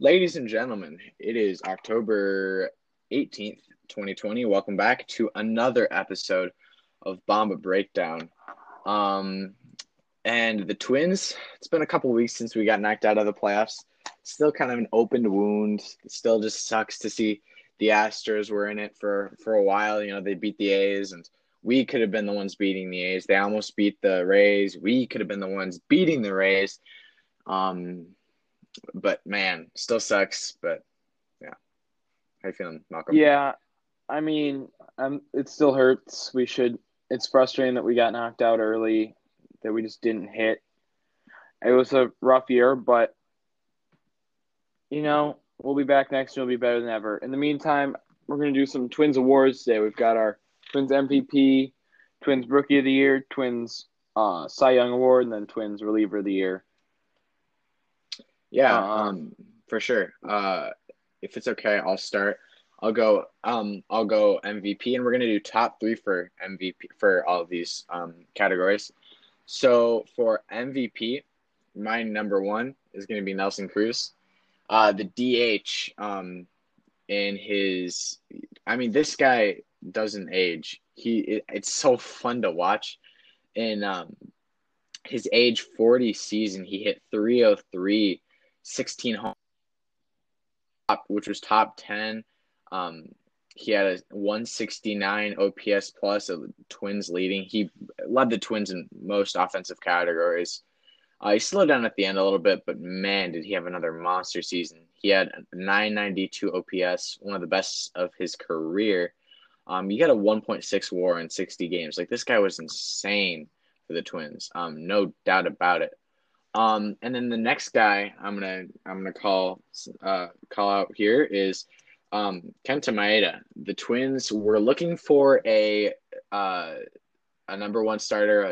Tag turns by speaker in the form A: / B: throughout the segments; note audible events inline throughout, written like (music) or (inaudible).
A: Ladies and gentlemen, it is October 18th, 2020. Welcome back to another episode of Bomba Breakdown. Um, and the Twins, it's been a couple weeks since we got knocked out of the playoffs. Still kind of an open wound. It still just sucks to see the Astros were in it for, for a while. You know, they beat the A's, and we could have been the ones beating the A's. They almost beat the Rays. We could have been the ones beating the Rays. Um, but man, still sucks. But yeah, how you feeling, Malcolm?
B: Yeah, I mean, um, it still hurts. We should. It's frustrating that we got knocked out early, that we just didn't hit. It was a rough year, but you know, we'll be back next year. We'll be better than ever. In the meantime, we're gonna do some Twins awards today. We've got our Twins MVP, Twins Rookie of the Year, Twins uh, Cy Young Award, and then Twins Reliever of the Year.
A: Yeah, uh, um, for sure. Uh, if it's okay, I'll start. I'll go. Um, I'll go MVP, and we're gonna do top three for MVP for all of these um, categories. So for MVP, my number one is gonna be Nelson Cruz. Uh, the DH, um, in his, I mean, this guy doesn't age. He, it, it's so fun to watch. In um, his age 40 season, he hit 303 16 home, which was top 10. Um, he had a 169 OPS plus, Twins leading. He led the Twins in most offensive categories. Uh, he slowed down at the end a little bit, but man, did he have another monster season. He had 992 OPS, one of the best of his career. Um, you got a 1.6 WAR in 60 games. Like this guy was insane for the Twins. Um, no doubt about it. Um, and then the next guy I'm gonna I'm gonna call uh, call out here is um, Kenta Maeda. The Twins were looking for a uh, a number one starter,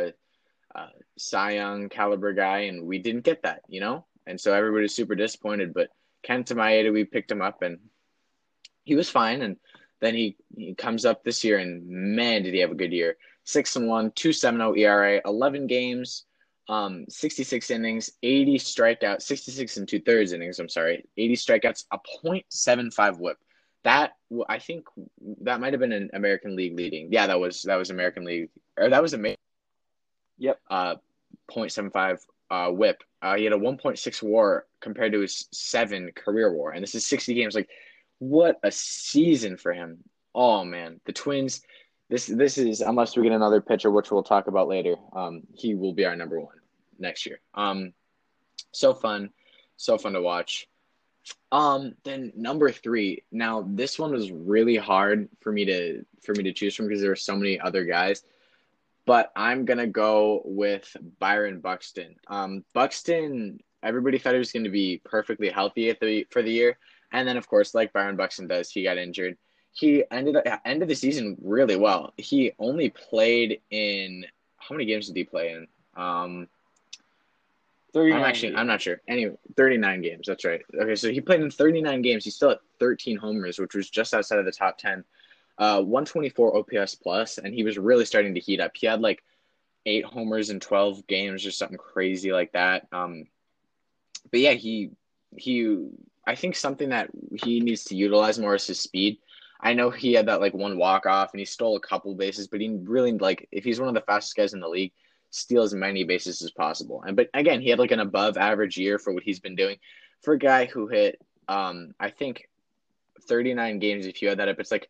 A: a, a Cy Young caliber guy, and we didn't get that, you know. And so everybody's super disappointed. But Kenta Maeda, we picked him up, and he was fine. And then he he comes up this year, and man, did he have a good year! Six and one, two seven zero ERA, eleven games um, 66 innings, 80 strikeouts, 66 and two thirds innings. I'm sorry, 80 strikeouts, a .75 WHIP. That I think that might have been an American League leading. Yeah, that was that was American League or that was a
B: Yep.
A: Uh, .75 uh, WHIP. Uh, he had a 1.6 WAR compared to his seven career WAR, and this is 60 games. Like, what a season for him! Oh man, the Twins this this is unless we get another pitcher, which we'll talk about later. Um, he will be our number one next year. Um, so fun, so fun to watch. Um, then number three. Now this one was really hard for me to for me to choose from because there were so many other guys. But I'm gonna go with Byron Buxton. Um, Buxton. Everybody thought he was going to be perfectly healthy at the for the year, and then of course, like Byron Buxton does, he got injured he ended up end of the season really well. He only played in how many games did he play in? Um, I'm actually games. I'm not sure. Anyway, 39 games. That's right. Okay, so he played in 39 games. He still had 13 homers, which was just outside of the top 10. Uh, 124 OPS plus, and he was really starting to heat up. He had like eight homers in 12 games or something crazy like that. Um, but yeah, he he I think something that he needs to utilize more is his speed. I know he had that like one walk off and he stole a couple bases, but he really like if he's one of the fastest guys in the league, steal as many bases as possible. And but again, he had like an above average year for what he's been doing. For a guy who hit um I think 39 games if you add that up, it's like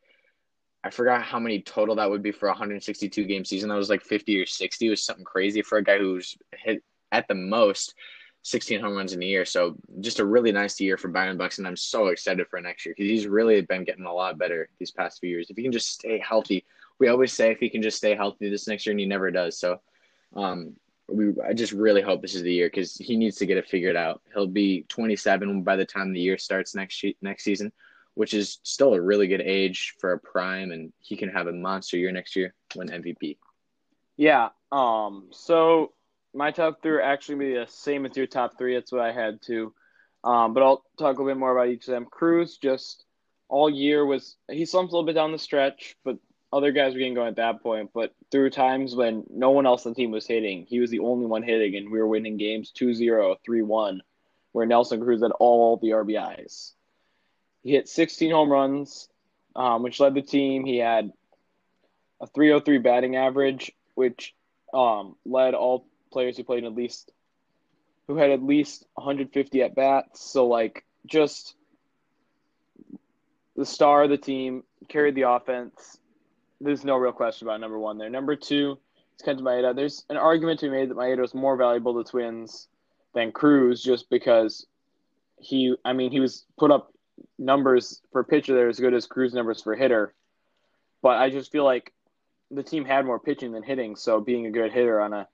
A: I forgot how many total that would be for a 162 game season. That was like 50 or 60. It was something crazy for a guy who's hit at the most 16 home runs in a year. So just a really nice year for Byron Buxton. And I'm so excited for next year because he's really been getting a lot better these past few years. If he can just stay healthy, we always say if he can just stay healthy this next year, and he never does. So, um, we I just really hope this is the year because he needs to get it figured out. He'll be 27 by the time the year starts next next season, which is still a really good age for a prime, and he can have a monster year next year, win MVP.
B: Yeah. Um. So my top three are actually be the same as your top three. That's what I had too. Um, but I'll talk a little bit more about each of them. Cruz just all year was he slumped a little bit down the stretch, but other guys were getting going at that point. But through times when no one else on the team was hitting, he was the only one hitting, and we were winning games 2-0, 3-1 where Nelson Cruz had all the RBIs. He hit 16 home runs, um, which led the team. He had a 303 batting average, which um, led all players who played at least who had at least 150 at bats. So like just the star of the team carried the offense. There's no real question about number one there. Number two is Kenta Maeda. There's an argument to be made that Maeda was more valuable to Twins than Cruz just because he, I mean, he was put up numbers for pitcher that are as good as Cruz numbers for hitter. But I just feel like the team had more pitching than hitting, so being a good hitter on a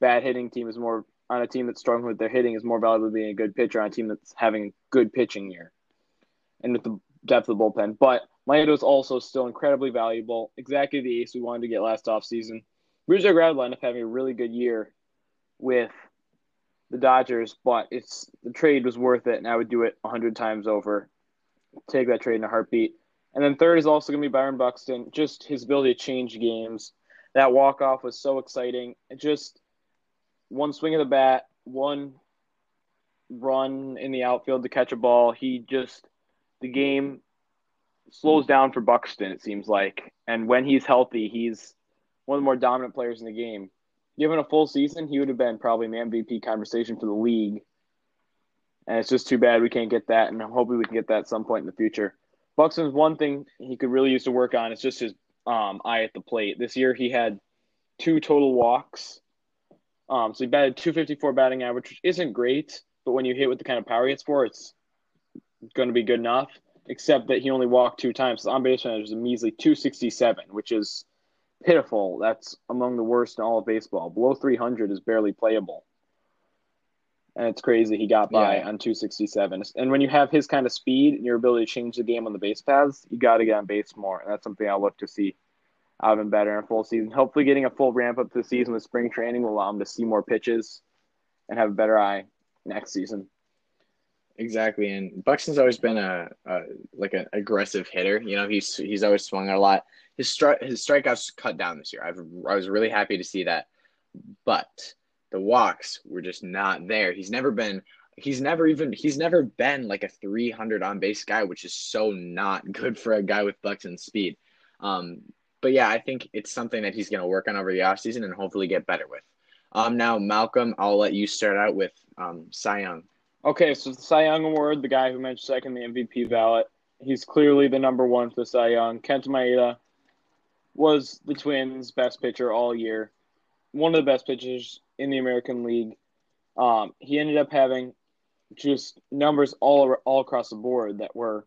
B: bad hitting team is more on a team that's struggling with their hitting is more valuable than being a good pitcher on a team that's having a good pitching year. And with the depth of the bullpen. But Is also still incredibly valuable. Exactly the ace we wanted to get last offseason. Rizzo Grad ended up having a really good year with the Dodgers, but it's the trade was worth it, and I would do it hundred times over. Take that trade in a heartbeat. And then third is also going to be Byron Buxton. Just his ability to change games. That walk off was so exciting. It just one swing of the bat, one run in the outfield to catch a ball. He just the game slows down for Buxton. It seems like, and when he's healthy, he's one of the more dominant players in the game. Given a full season, he would have been probably the MVP conversation for the league. And it's just too bad we can't get that, and I'm hoping we can get that at some point in the future. Buxton's one thing he could really use to work on is just his um, eye at the plate. This year he had two total walks. Um, so he batted 254 batting average, which isn't great, but when you hit with the kind of power he hits for, it's going to be good enough. Except that he only walked two times. So on base percentage is a measly 267, which is pitiful. That's among the worst in all of baseball. Below 300 is barely playable. And it's crazy he got by yeah. on 267. And when you have his kind of speed and your ability to change the game on the base paths, you got to get on base more. And that's something I'll look to see out of better in full season. Hopefully, getting a full ramp up to the season with spring training will allow him to see more pitches and have a better eye next season.
A: Exactly, and Buxton's always been a, a like an aggressive hitter. You know, he's he's always swung a lot. His strike his strikeouts cut down this year. I've I was really happy to see that, but the walks were just not there. He's never been. He's never even. He's never been like a 300 on base guy, which is so not good for a guy with Buxton's speed. Um, but yeah, I think it's something that he's going to work on over the offseason and hopefully get better with. Um, now Malcolm, I'll let you start out with um, Cy Young.
B: Okay, so the Cy Young Award, the guy who mentioned second the MVP ballot, he's clearly the number one for the Cy Young. Kenta Maeda was the Twins' best pitcher all year, one of the best pitchers in the American League. Um, he ended up having just numbers all all across the board that were,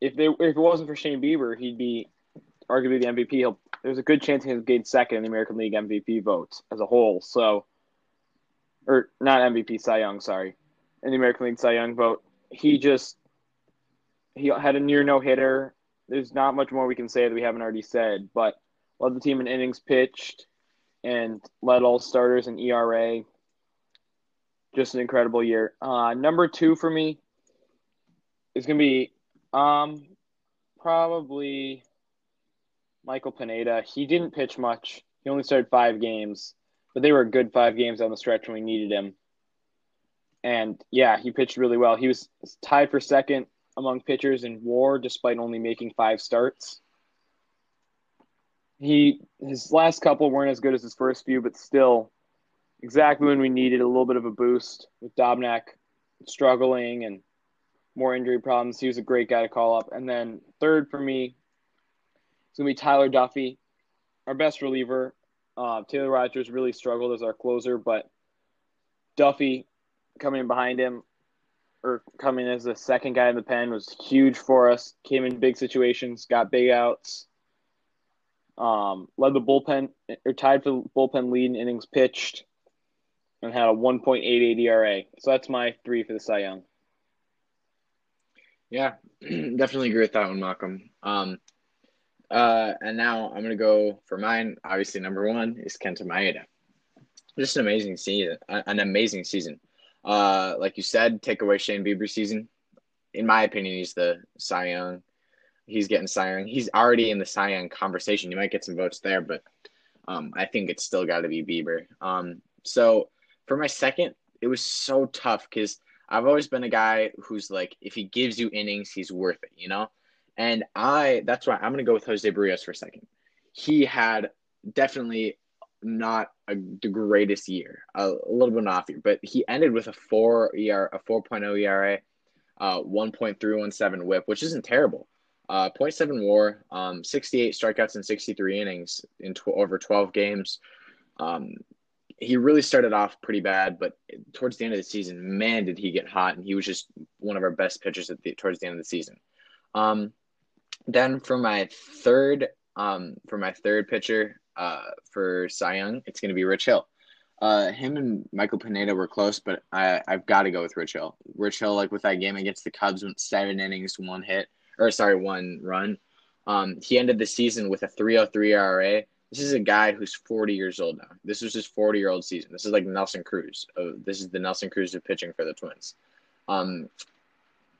B: if they if it wasn't for Shane Bieber, he'd be arguably the MVP. He'll, there's a good chance he'll get second in the American League MVP votes as a whole. So, or not MVP, Cy Young, sorry in the American League Cy Young vote. He just he had a near no hitter. There's not much more we can say that we haven't already said, but led the team in innings pitched and led all starters in ERA. Just an incredible year. Uh, number two for me is going to be um, probably Michael Pineda. He didn't pitch much. He only started five games, but they were good five games on the stretch when we needed him. And yeah, he pitched really well. He was tied for second among pitchers in WAR, despite only making five starts. He his last couple weren't as good as his first few, but still, exactly when we needed a little bit of a boost with Dobnak struggling and more injury problems. He was a great guy to call up. And then third for me, it's gonna be Tyler Duffey, our best reliever. Uh, Taylor Rogers really struggled as our closer, but Duffey coming behind him or coming as the second guy in the pen was huge for us. Came in big situations, got big outs. Um, led the bullpen or tied for the bullpen lead in innings pitched, and had a 1.88 ERA. So that's my three for the Cy Young.
A: Yeah, (clears throat) definitely agree with that one, Malcolm. Um, uh, and now I'm gonna go for mine. Obviously, number one is Kenta Maeda. Just an amazing season, an amazing season. Uh, like you said, take away Shane Bieber's season. In my opinion, he's the Cy Young. He's getting Cy Young. He's already in the Cy Young conversation. You might get some votes there, but um, I think it's still got to be Bieber. Um, so for my second, it was so tough because I've always been a guy who's like, if he gives you innings, he's worth it, you know? And I, that's why I'm to go with Jose Berrios for a second. He had definitely not a, the greatest year, a, a little bit off year, but he ended with a four ER, a 4.0 ERA, uh, 1.317 whip, which isn't terrible. Uh, 0.7 WAR, um, 68 strikeouts in 63 innings in tw- over 12 games. Um, he really started off pretty bad, but towards the end of the season, man, did he get hot, and he was just one of our best pitchers at the, towards the end of the season. Um, then for my third, um, for my third pitcher, uh, for Cy Young, it's going to be Rich Hill. Uh, him and Michael Pineda were close, but I I've got to go with Rich Hill. Rich Hill, like with that game against the Cubs, went seven innings, one hit, or sorry, one run. Um, he ended the season with a 3.03 ERA. This is a guy who's 40 years old now. This was his 40 year old season. This is like Nelson Cruz. This is the Nelson Cruz of pitching for the Twins. Um,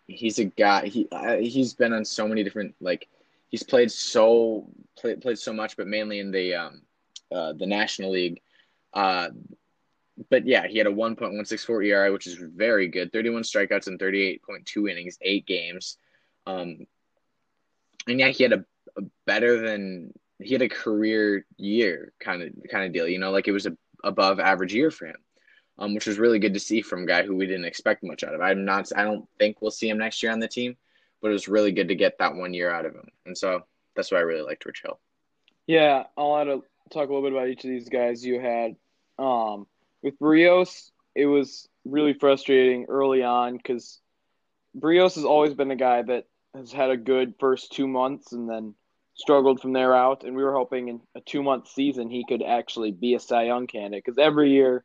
A: he's a guy. He uh, he's been on so many different like he's played so played played so much, but mainly in the um, uh, the National League. Uh, but yeah, he had a 1.164 ERA, which is very good. 31 strikeouts in 38.2 innings, eight games. Um, and yeah, he had a, a, better than he had a career year kind of kind of deal. You know, like it was a above average year for him, um, which was really good to see from a guy who we didn't expect much out of. I'm not. I don't think we'll see him next year on the team, but it was really good to get that one year out of him, and so that's why I really liked Rich Hill.
B: Yeah, I'll add to talk a little bit about each of these guys you had. Um, with Berrios, it was really frustrating early on because Berrios has always been a guy that has had a good first two months and then struggled from there out. And we were hoping in a two month season he could actually be a Cy Young candidate because every year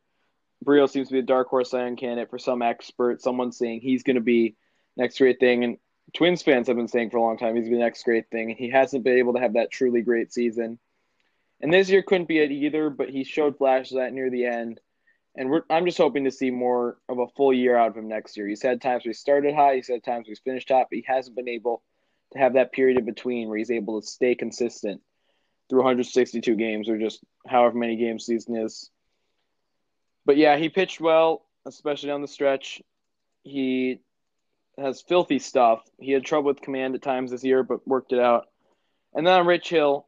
B: Berrios seems to be a dark horse Cy Young candidate for some expert, someone saying he's going to be next great thing. And Twins fans have been saying for a long time he's the next great thing. He hasn't been able to have that truly great season. And this year couldn't be it either, but he showed flashes that near the end. And I'm just hoping to see more of a full year out of him next year. He's had times he started high, he's had times he's finished top, but he hasn't been able to have that period in between where he's able to stay consistent through 162 games or just however many games season is. But yeah, he pitched well, especially on the stretch. He has filthy stuff. He had trouble with command at times this year, but worked it out. And then on Rich Hill,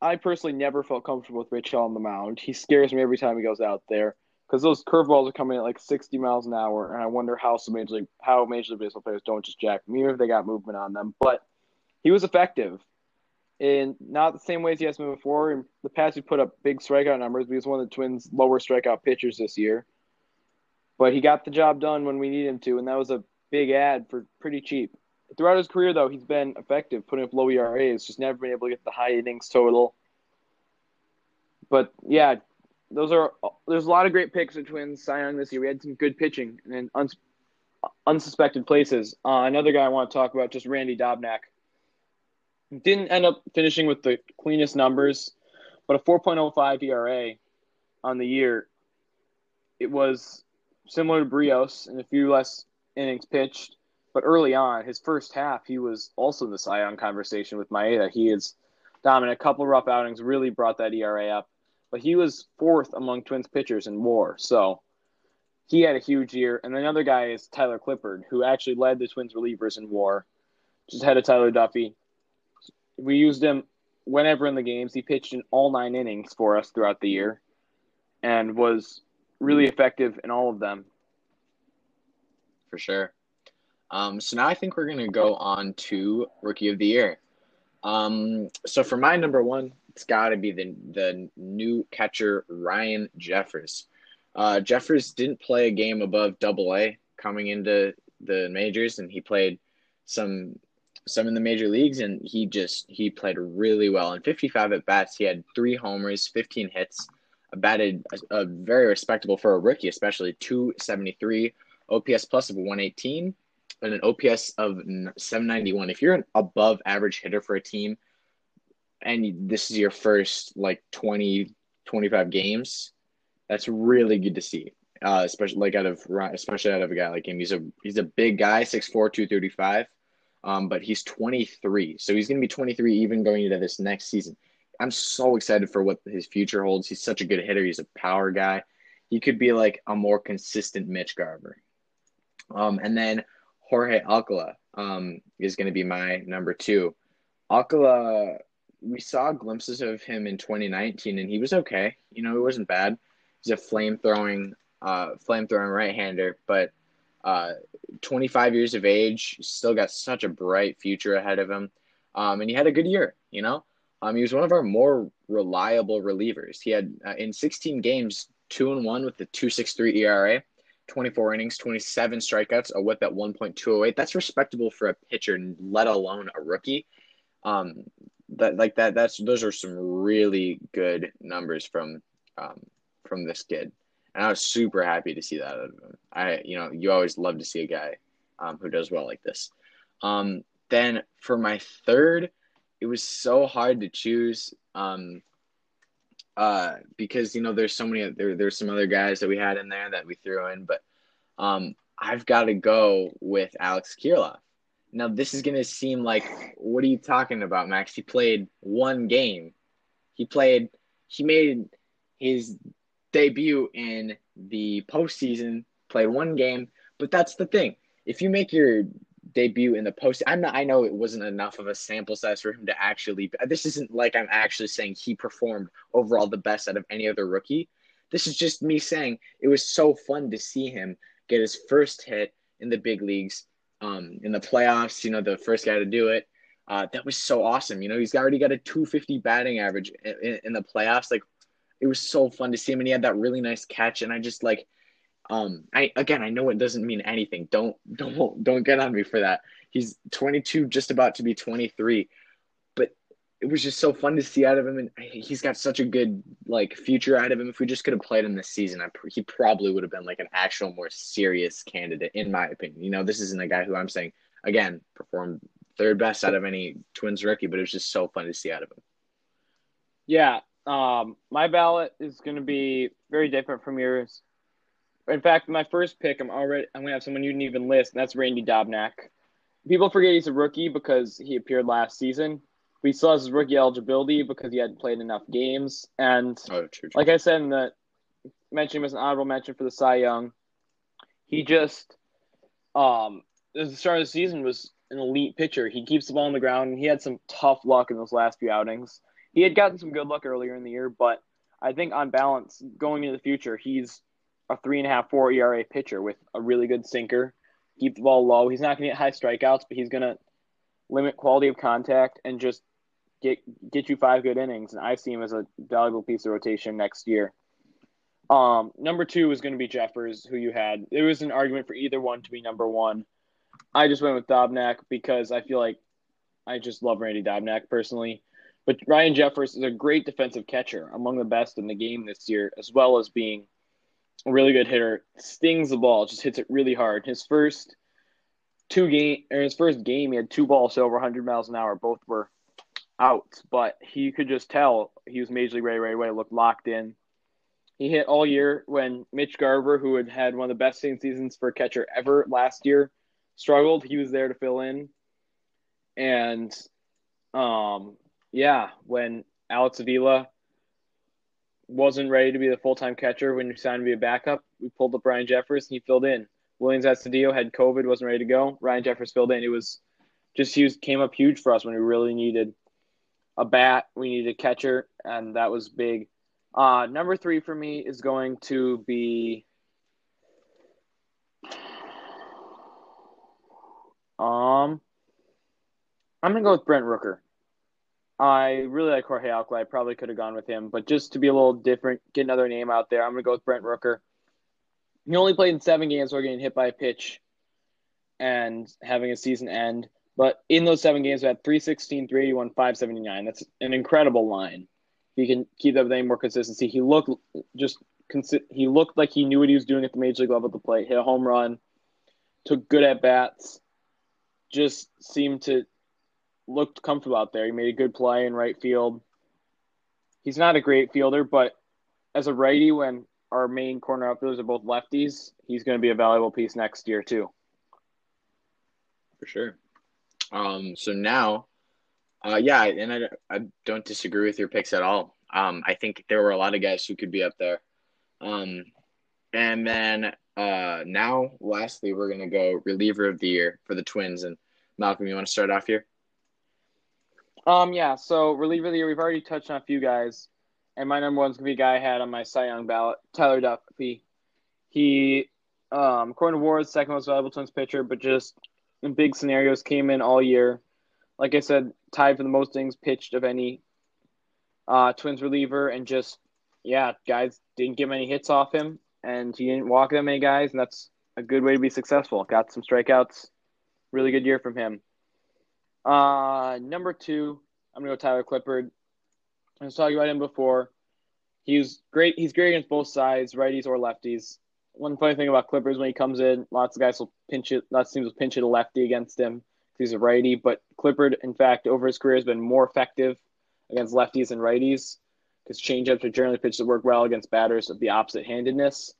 B: I personally never felt comfortable with Rich Hill on the mound. He scares me every time he goes out there because those curveballs are coming at like 60 miles an hour, and I wonder how some major league, how major league baseball players don't just jack even if they got movement on them. But he was effective, in not the same ways he has been before. In the past, he put up big strikeout numbers, but he's one of the Twins' lower strikeout pitchers this year. But he got the job done when we need him to, and that was a big ad for pretty cheap. Throughout his career, though, he's been effective, putting up low ERAs, just never been able to get the high innings total. But yeah, those are there's a lot of great picks of Twins Cy Young this year. We had some good pitching and uns, unsuspected places. Uh, another guy I want to talk about, just Randy Dobnak. Didn't end up finishing with the cleanest numbers, but a 4.05 ERA on the year. It was similar to Berrios and a few less innings pitched, but early on, his first half, he was also in the Cy Young conversation with Maeda. He is dominant. A couple rough outings really brought that ERA up but he was fourth among Twins pitchers in WAR. So he had a huge year. And another guy is Tyler Clippard, who actually led the Twins relievers in WAR, just ahead of Tyler Duffey. We used him whenever in the games. He pitched in all nine innings for us throughout the year, and was really effective in all of them.
A: For sure. Um, so now I think we're going to go on to Rookie of the Year. Um, so for my number one, it's got to be the the new catcher Ryan Jeffers. Uh, Jeffers didn't play a game above Double A coming into the majors, and he played some some in the major leagues, and he just he played really well. In 55 at bats, he had three homers, 15 hits, batted a, a very respectable for a rookie, especially 273, OPS plus of 118, and an OPS of 791. If you're an above average hitter for a team and this is your first like 20 25 games that's really good to see. Uh, especially like out of especially out of a guy like him. He's a he's a big guy 6'4 235 um, but he's 23 so he's going to be 23 even going into this next season. I'm so excited for what his future holds. He's such a good hitter. He's a power guy. He could be like a more consistent mitch garver Um, and then Jorge Alcala um, is going to be my number two. Alcala, we saw glimpses of him in 2019, and he was okay. You know, he wasn't bad. He's a flame throwing, uh, flame throwing right hander, but uh, 25 years of age, still got such a bright future ahead of him. Um, and he had a good year. You know, um, he was one of our more reliable relievers. He had uh, in 16 games, two and one with the 2.63 ERA. 24 innings, 27 strikeouts, a whip at 1.208. That's respectable for a pitcher, let alone a rookie. Um, that like that that's those are some really good numbers from um, from this kid, and I was super happy to see that out of him. I you know you always love to see a guy um, who does well like this. Um, then for my third, it was so hard to choose. Um, uh, because you know there's so many there there's some other guys that we had in there that we threw in, but um, I've got to go with Alex Kirilloff. Now this is gonna seem like what are you talking about, Max? He played one game. He played. He made his debut in the postseason. Played one game, but that's the thing. If you make your debut in the post. I'm not. I know it wasn't enough of a sample size for him to actually. This isn't like I'm actually saying he performed overall the best out of any other rookie. This is just me saying it was so fun to see him get his first hit in the big leagues, um, in the playoffs. You know, the first guy to do it. Uh, that was so awesome. You know, he's already got a 250 batting average in, in, in the playoffs. Like, it was so fun to see him, and he had that really nice catch. And I just like um, I again, I know it doesn't mean anything. Don't don't don't get on me for that. He's 22, just about to be 23, but it was just so fun to see out of him, and he's got such a good like future out of him. If we just could have played him this season, I, he probably would have been like an actual more serious candidate, in my opinion. You know, this isn't a guy who I'm saying again performed third best out of any Twins rookie, but it was just so fun to see out of him.
B: Yeah, um, my ballot is going to be very different from yours. In fact, my first pick, I'm already I'm gonna have someone you didn't even list, and that's Randy Dobnak. People forget he's a rookie because he appeared last season. But he still has his rookie eligibility because he hadn't played enough games. And oh, true, true. like I said in the mention him as an honorable mention for the Cy Young, he just um at the start of the season was an elite pitcher. He keeps the ball on the ground and he had some tough luck in those last few outings. He had gotten some good luck earlier in the year, but I think on balance, going into the future, he's a three and a half, four ERA pitcher with a really good sinker. Keep the ball low. He's not going to get high strikeouts, but he's going to limit quality of contact and just get get you five good innings. And I see him as a valuable piece of rotation next year. Um, number two is going to be Jeffers, who you had. There was an argument for either one to be number one. I just went with Dobnak because I feel like I just love Randy Dobnak personally. But Ryan Jeffers is a great defensive catcher, among the best in the game this year, as well as being a really good hitter, stings the ball, just hits it really hard. His first two game or his first game, he had two balls over 100 miles an hour. Both were out, but he could just tell he was major league ready right away. Looked locked in. He hit all year when Mitch Garver, who had had one of the best seasons for a catcher ever last year, struggled. He was there to fill in, and um, yeah, when Alex Avila wasn't ready to be the full time catcher when he signed to be a backup. We pulled up Ryan Jeffers and he filled in. Willians Astudillo had COVID, wasn't ready to go. Ryan Jeffers filled in. It was just was, came up huge for us when we really needed a bat. We needed a catcher, and that was big. Uh, number three for me is going to be. Um, I'm gonna go with Brent Rooker. I really like Jorge Alcala. I probably could have gone with him, but just to be a little different, get another name out there, I'm going to go with Brent Rooker. He only played in seven games while getting hit by a pitch and having a season end. But in those seven games, we had 316, 381, 579. That's an incredible line. He can keep that with any more consistency. He looked just he looked like he knew what he was doing at the major league level at the plate. Hit a home run, took good at bats, just seemed to looked comfortable out there. He made a good play in right field. He's not a great fielder, but as a righty, when our main corner outfielders are both lefties, he's going to be a valuable piece next year too.
A: For sure. Um, so now, uh, yeah, and I, I don't disagree with your picks at all. Um, I think there were a lot of guys who could be up there. Um, and then uh, now, lastly, we're gonna go reliever of the year for the Twins. And Malcolm, you want to start off here?
B: Um, yeah. So reliever year, we've already touched on a few guys, and my number one's gonna be a guy I had on my Cy Young ballot, Tyler Duffey. He, um, according to WAR's second most valuable Twins pitcher, but just in big scenarios came in all year. Like I said, tied for the most innings pitched of any uh, Twins reliever, and just yeah, guys didn't get many hits off him, and he didn't walk that many guys, and that's a good way to be successful. Got some strikeouts, really good year from him. Uh, number two, I'm gonna go Tyler Clippard. I was talking about him before. He's great. He's great against both sides, righties or lefties. One funny thing about Clippard's when he comes in, lots of guys will pinch it. Lots of teams will pinch it a lefty against him. He's a righty, but Clippard, in fact, over his career has been more effective against lefties and righties because changeups are generally pitched that work well against batters of the opposite handedness.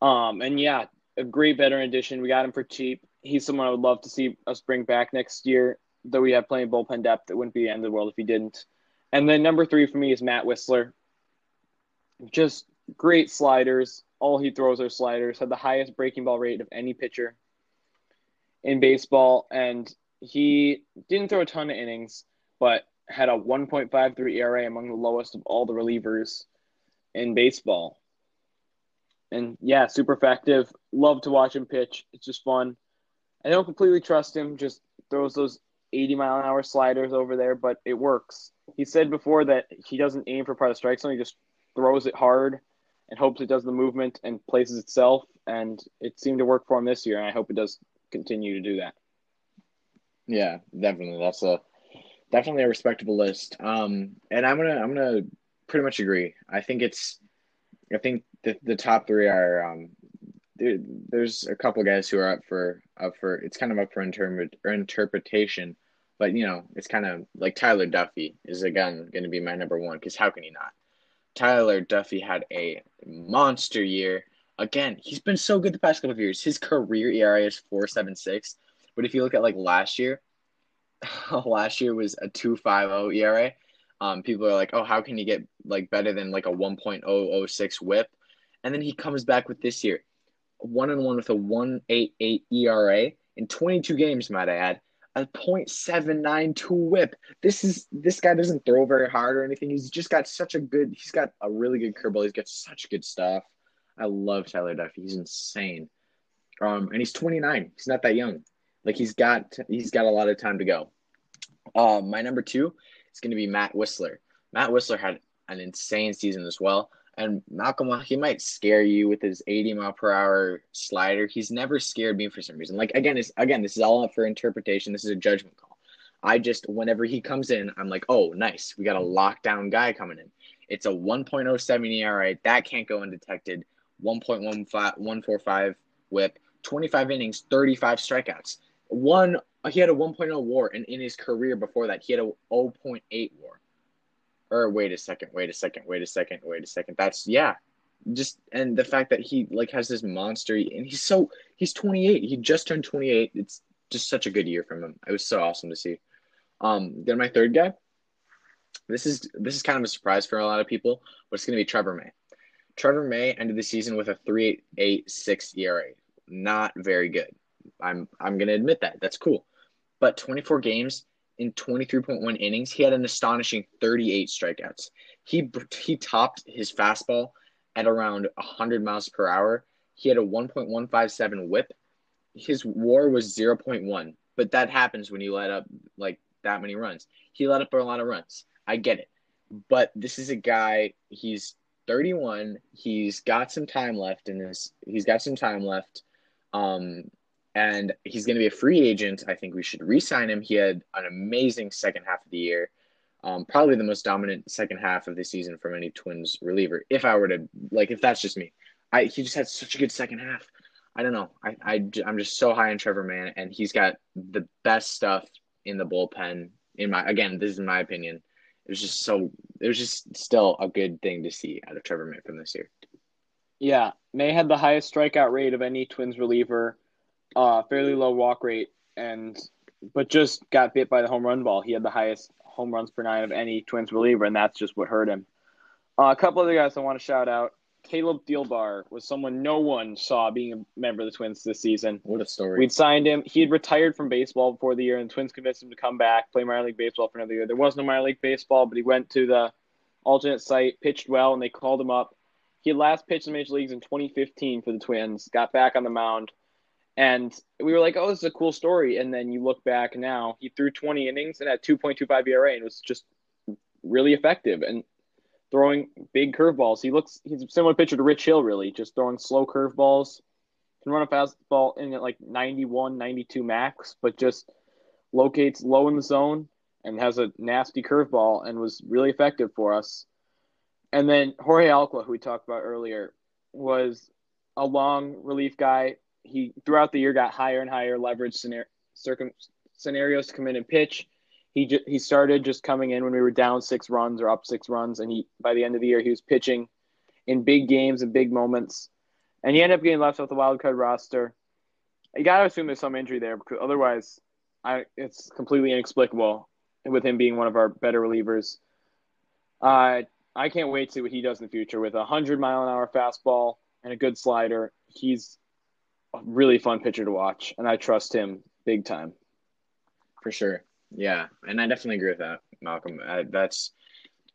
B: Um, and yeah, a great veteran addition. We got him for cheap. He's someone I would love to see us bring back next year. Though we have plenty of bullpen depth, it wouldn't be the end of the world if he didn't. And then number three for me is Matt Wisler. Just great sliders. All he throws are sliders. Had the highest breaking ball rate of any pitcher in baseball, and he didn't throw a ton of innings, but had a 1.53 ERA among the lowest of all the relievers in baseball. And yeah, super effective. Love to watch him pitch. It's just fun. I don't completely trust him. Just throws those 80 mile an hour sliders over there, but it works. He said before that he doesn't aim for part of strike zone. He just throws it hard and hopes it does the movement and places itself. And it seemed to work for him this year, and I hope it does continue to do that.
A: Yeah, definitely. That's a definitely a respectable list. Um, and I'm gonna I'm gonna pretty much agree. I think it's I think the the top three are um, there, there's a couple guys who are up for up for it's kind of up for inter- interpretation, but you know it's kind of like Tyler Duffey is again going to be my number one because how can he not? Tyler Duffey had a monster year. Again, he's been so good the past couple of years. His career ERA is four seven six, but if you look at like last year, (laughs) last year was a 2.50 ERA. Um, people are like, "Oh, how can he get like better than like a 1.006 WHIP?" And then he comes back with this year, one and one with a 188 ERA in 22 games, might I add, a .792 WHIP. This is this guy doesn't throw very hard or anything. He's just got such a good. He's got a really good curveball. He's got such good stuff. I love Tyler Duffey. He's insane. Um, and he's 29. He's not that young. Like he's got he's got a lot of time to go. Uh, my number two is going to be Matt Wisler. Matt Wisler had an insane season as well. And Malcolm, he might scare you with his 80 mile per hour slider. He's never scared me for some reason. Like again, is again, this is all up for interpretation. This is a judgment call. I just whenever he comes in, I'm like, oh, nice. We got a lockdown guy coming in. It's a 1.07 ERA that can't go undetected. 1.145 WHIP, 25 innings, 35 strikeouts one he had a 1.0 WAR, and in his career before that, he had a 0.8 WAR. Or wait a second, wait a second, wait a second, wait a second. That's yeah, just and the fact that he like has this monster, and he's so he's 28. He just turned 28. It's just such a good year from him. It was so awesome to see. Um, then my third guy. This is this is kind of a surprise for a lot of people, but it's going to be Trevor May. Trevor May ended the season with a 3.86 ERA. Not very good. I'm I'm gonna admit that. That's cool. But 24 games in 23.1 innings, he had an astonishing 38 strikeouts. He he topped his fastball at around 100 miles per hour. He had a 1.157 WHIP. His WAR was 0.1, but that happens when you let up like that many runs. He let up a lot of runs. I get it, but this is a guy. He's 31. He's got some time left in this. He's got some time left. Um, and he's going to be a free agent. I think we should re-sign him. He had an amazing second half of the year, um, probably the most dominant second half of the season from any Twins reliever. If I were to like, if that's just me, I he just had such a good second half. I don't know. I, I I'm just so high on Trevor May, and he's got the best stuff in the bullpen. In my again, this is my opinion. It was just so. It was just still a good thing to see out of Trevor May from this year.
B: Yeah, May had the highest strikeout rate of any Twins reliever uh, fairly low walk rate, and but just got bit by the home run ball. He had the highest home runs per nine of any Twins reliever, and that's just what hurt him. Uh, a couple other guys I want to shout out. Caleb Thielbar was someone no one saw being a member of the Twins this season.
A: What a story.
B: We'd signed him. He had retired from baseball before the year, and the Twins convinced him to come back, play minor league baseball for another year. There was no minor league baseball, but he went to the alternate site, pitched well, and they called him up. He last pitched in the major leagues in 2015 for the Twins, got back on the mound, and we were like, oh, this is a cool story. And then you look back now, he threw 20 innings and had 2.25 ERA and was just really effective and throwing big curveballs. He looks, he's a similar pitcher to Rich Hill, really, just throwing slow curveballs. Can run a fastball in at like 91, 92 max, but just locates low in the zone and has a nasty curveball and was really effective for us. And then Jorge Alcala, who we talked about earlier, was a long relief guy. He throughout the year got higher and higher leverage scenario, circum, scenarios to come in and pitch. He he started just coming in when we were down six runs or up six runs, and he by the end of the year he was pitching in big games and big moments, and he ended up getting left off the wild card roster. You got to assume there's some injury there because otherwise, I it's completely inexplicable with him being one of our better relievers. Uh, I can't wait to see what he does in the future with a hundred mile an hour fastball and a good slider. He's really fun pitcher to watch, and I trust him big time.
A: For sure. Yeah, and I definitely agree with that, Malcolm. Uh, that's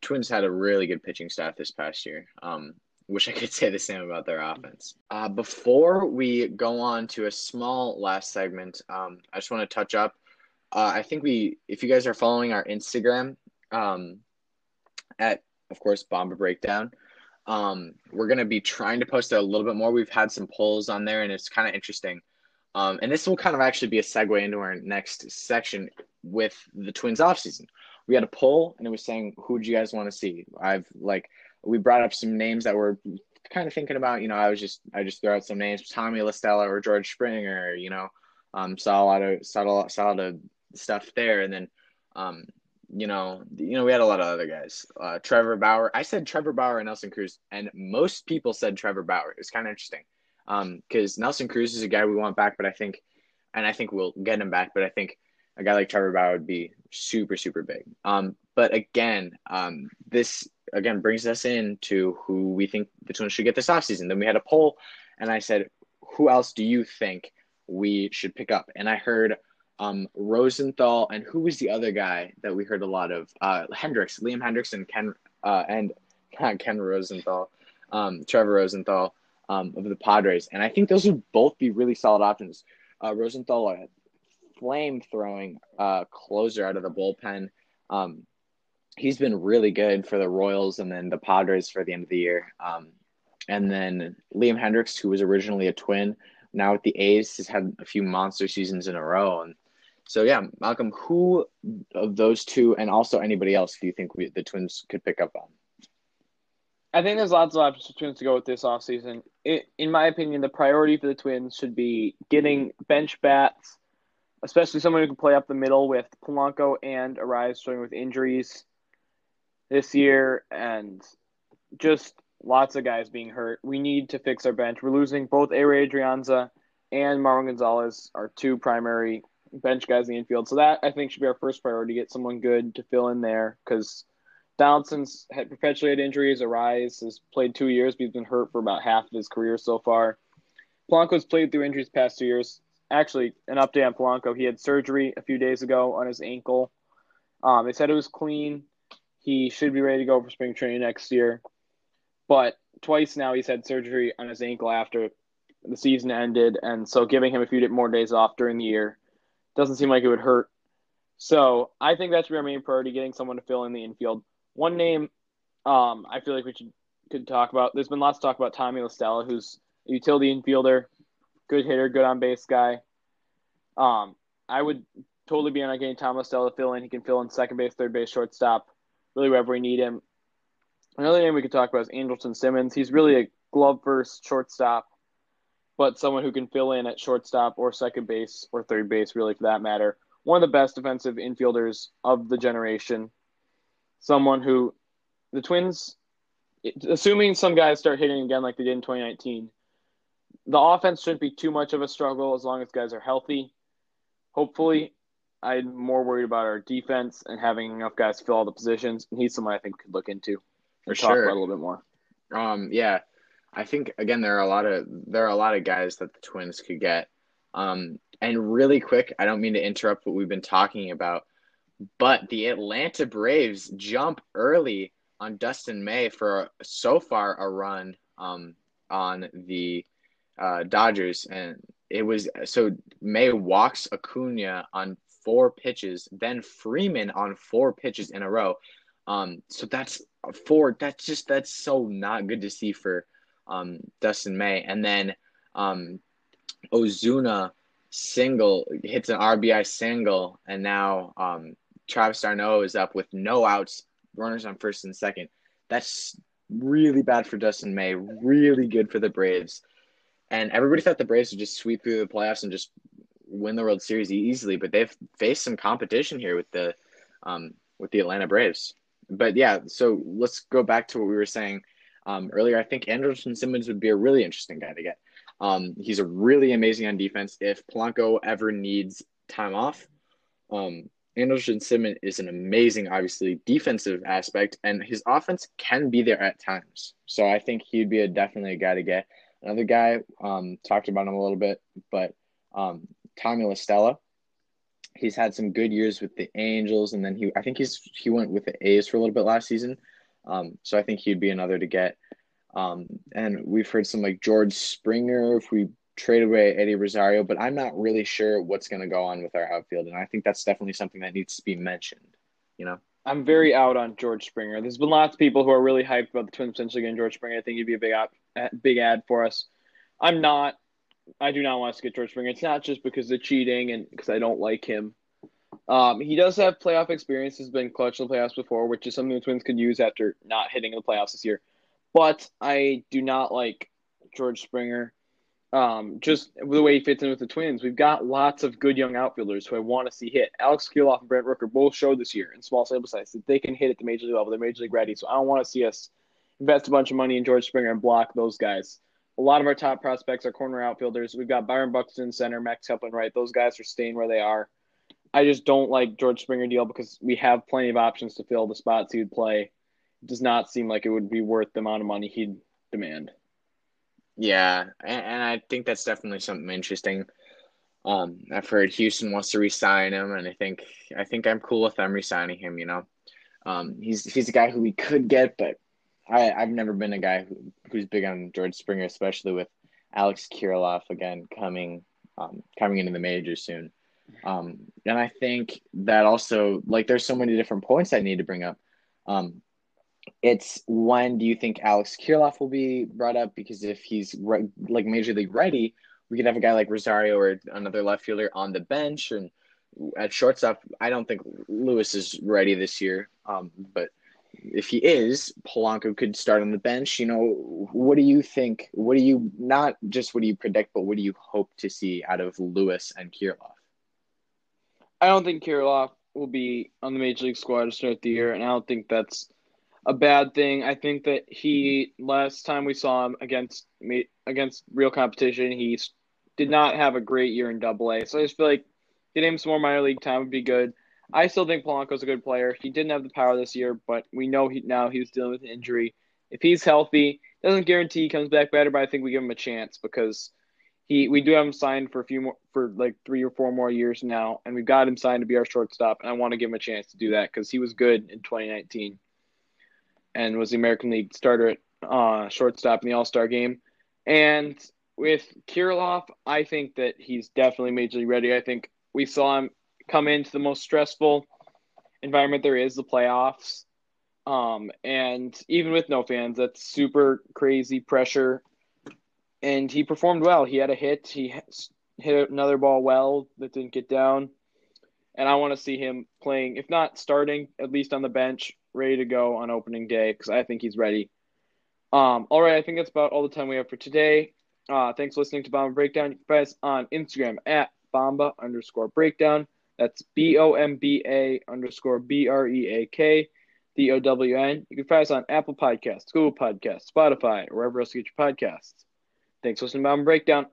A: Twins had a really good pitching staff this past year. Um, wish I could (laughs) say the same about their offense. Uh, before we go on to a small last segment, um, I just want to touch up. Uh, I think we, if you guys are following our Instagram, um, at of course Bomba Breakdown, um, we're gonna be trying to post a little bit more. We've had some polls on there, and it's kind of interesting. Um, and this will kind of actually be a segue into our next section with the Twins offseason. We had a poll, and it was saying, "Who do you guys want to see?" I've like we brought up some names that we're kind of thinking about. You know, I was just I just threw out some names: Tommy La Stella or George Springer. You know, um, saw a lot of saw a lot, saw a lot of stuff there, and then um, you know, you know, we had a lot of other guys. Uh, Trevor Bauer. I said Trevor Bauer and Nelson Cruz, and most people said Trevor Bauer. It was kind of interesting because um, Nelson Cruz is a guy we want back, but I think, and I think we'll get him back, but I think a guy like Trevor Bauer would be super, super big. Um, but again, um, this again brings us into who we think the Twins should get this offseason. Then we had a poll, and I said, who else do you think we should pick up? And I heard um, Rosenthal, and who was the other guy that we heard a lot of? Uh, Hendriks, Liam Hendriks, and Ken, uh, and (laughs) not Ken Rosenthal, um, Trevor Rosenthal um, of the Padres, and I think those would both be really solid options. Uh, Rosenthal, a flame throwing uh, closer out of the bullpen. Um, he's been really good for the Royals and then the Padres for the end of the year. Um, and then Liam Hendriks, who was originally a twin, now with the A's, has had a few monster seasons in a row, and so yeah, Malcolm, who of those two, and also anybody else, do you think we, the Twins could pick up on?
B: I think there's lots of options for Twins to go with this offseason. In my opinion, the priority for the Twins should be getting bench bats, especially someone who can play up the middle with Polanco and Arraez struggling with injuries this year, and just lots of guys being hurt. We need to fix our bench. We're losing both Ehire Adrianza and Marwin Gonzalez, our two primary bench guys in the infield. So that I think should be our first priority: get someone good to fill in there because Donaldson's had perpetually had injuries. Arraez has played two years, but he's been hurt for about half of his career so far. Polanco's played through injuries past two years. Actually, an update on Polanco: he had surgery a few days ago on his ankle. Um, they said it was clean. He should be ready to go for spring training next year. But twice now he's had surgery on his ankle after the season ended, and so giving him a few more days off during the year doesn't seem like it would hurt. So I think that should be our main priority: getting someone to fill in the infield. One name um, I feel like we should could talk about. There's been lots of talk about Tommy La Stella, who's a utility infielder, good hitter, good on base guy. Um, I would totally be on getting Tom La Stella to fill in. He can fill in second base, third base, shortstop, really wherever we need him. Another name we could talk about is Andrelton Simmons. He's really a glove first shortstop but someone who can fill in at shortstop or second base or third base, really for that matter. One of the best defensive infielders of the generation. Someone who the Twins, assuming some guys start hitting again like they did in 2019, the offense shouldn't be too much of a struggle as long as guys are healthy. Hopefully, I'm more worried about our defense and having enough guys to fill all the positions. And he's someone I think we could look into
A: for
B: talk
A: sure.
B: about a little bit more.
A: Um, yeah, I think again there are a lot of there are a lot of guys that the Twins could get. Um, and really quick, I don't mean to interrupt what we've been talking about, but the Atlanta Braves jump early on Dustin May for so far a run um, on the uh, Dodgers, and it was so May walks Acuna on four pitches, then Freeman on four pitches in a row. Um, so that's four. That's just that's so not good to see for um, Dustin May, and then um, Ozuna single hits an RBI single, and now um, Travis d'Arnaud is up with no outs, runners on first and second. That's really bad for Dustin May, really good for the Braves. And everybody thought the Braves would just sweep through the playoffs and just win the World Series easily, but they've faced some competition here with the um, with the Atlanta Braves. But yeah, so let's go back to what we were saying um, earlier. I think Andrelton Simmons would be a really interesting guy to get. Um, he's a really amazing on defense. If Polanco ever needs time off, um, Andrelton Simmons is an amazing, obviously, defensive aspect, and his offense can be there at times. So I think he'd be a, definitely a guy to get. Another guy, um, talked about him a little bit, but um, Tommy La Stella. He's had some good years with the Angels, and then he I think he's he went with the A's for a little bit last season. Um, so I think he'd be another to get. Um, and we've heard some like George Springer if we trade away Eddie Rosario, but I'm not really sure what's going to go on with our outfield, and I think that's definitely something that needs to be mentioned. You know,
B: I'm very out on George Springer. There's been lots of people who are really hyped about the Twins potentially getting George Springer. I think he'd be a big add, big add for us. I'm not. I do not want us to get George Springer. It's not just because of cheating and because I don't like him. Um, he does have playoff experience. Has been clutch in the playoffs before, which is something the Twins could use after not hitting the playoffs this year. But I do not like George Springer. Um, just the way he fits in with the Twins. We've got lots of good young outfielders who I want to see hit. Alex Kirilloff and Brent Rooker both showed this year in small sample size that they can hit at the major league level. They're major league ready. So I don't want to see us invest a bunch of money in George Springer and block those guys a lot of our top prospects are corner outfielders. We've got Byron Buxton center, Max Kepler right. Those guys are staying where they are. I just don't like George Springer deal because we have plenty of options to fill the spots he would play. It does not seem like it would be worth the amount of money he'd demand.
A: Yeah, and, and I think that's definitely something interesting. Um, I've heard Houston wants to re-sign him, and I think I think I'm cool with them re-signing him. You know, um, he's he's a guy who we could get, but I, I've never been a guy who, who's big on George Springer, especially with Alex Kirilloff again coming um, coming into the majors soon. Um, and I think that also like there's so many different points I need to bring up. Um, it's when do you think Alex Kirilloff will be brought up? Because if he's re- like major league ready, we could have a guy like Rosario or another left fielder on the bench. And at shortstop, I don't think Lewis is ready this year. Um, but if he is, Polanco could start on the bench. You know, what do you think? What do you not just what do you predict, but what do you hope to see out of Lewis and Kirilloff?
B: I don't think Kirilloff will be on the major league squad to start the year, and I don't think that's a bad thing. I think that he last time we saw him against me against real competition, he did not have a great year in Double A. So I just feel like getting him some more minor league time would be good. I still think Polanco's a good player. He didn't have the power this year, but we know he now he's dealing with an injury. If he's healthy, doesn't guarantee he comes back better, but I think we give him a chance because he we do have him signed for a few more for like three or four more years now, and we've got him signed to be our shortstop, and I want to give him a chance to do that because he was good in 2019 and was the American League starter at uh, shortstop in the All Star game. And with Kirilloff, I think that he's definitely majorly ready. I think we saw him come into the most stressful environment there is, the playoffs. Um, and even with no fans, that's super crazy pressure. And he performed well. He had a hit. He hit another ball well that didn't get down. And I want to see him playing, if not starting, at least on the bench, ready to go on opening day because I think he's ready. Um, all right, I think that's about all the time we have for today. Uh, thanks for listening to Bomba Breakdown. You can find us on Instagram at Bomba underscore breakdown. That's B O M B A underscore B R E A K D O W N. You can find us on Apple Podcasts, Google Podcasts, Spotify, or wherever else you get your podcasts. Thanks for listening to Bomba Breakdown.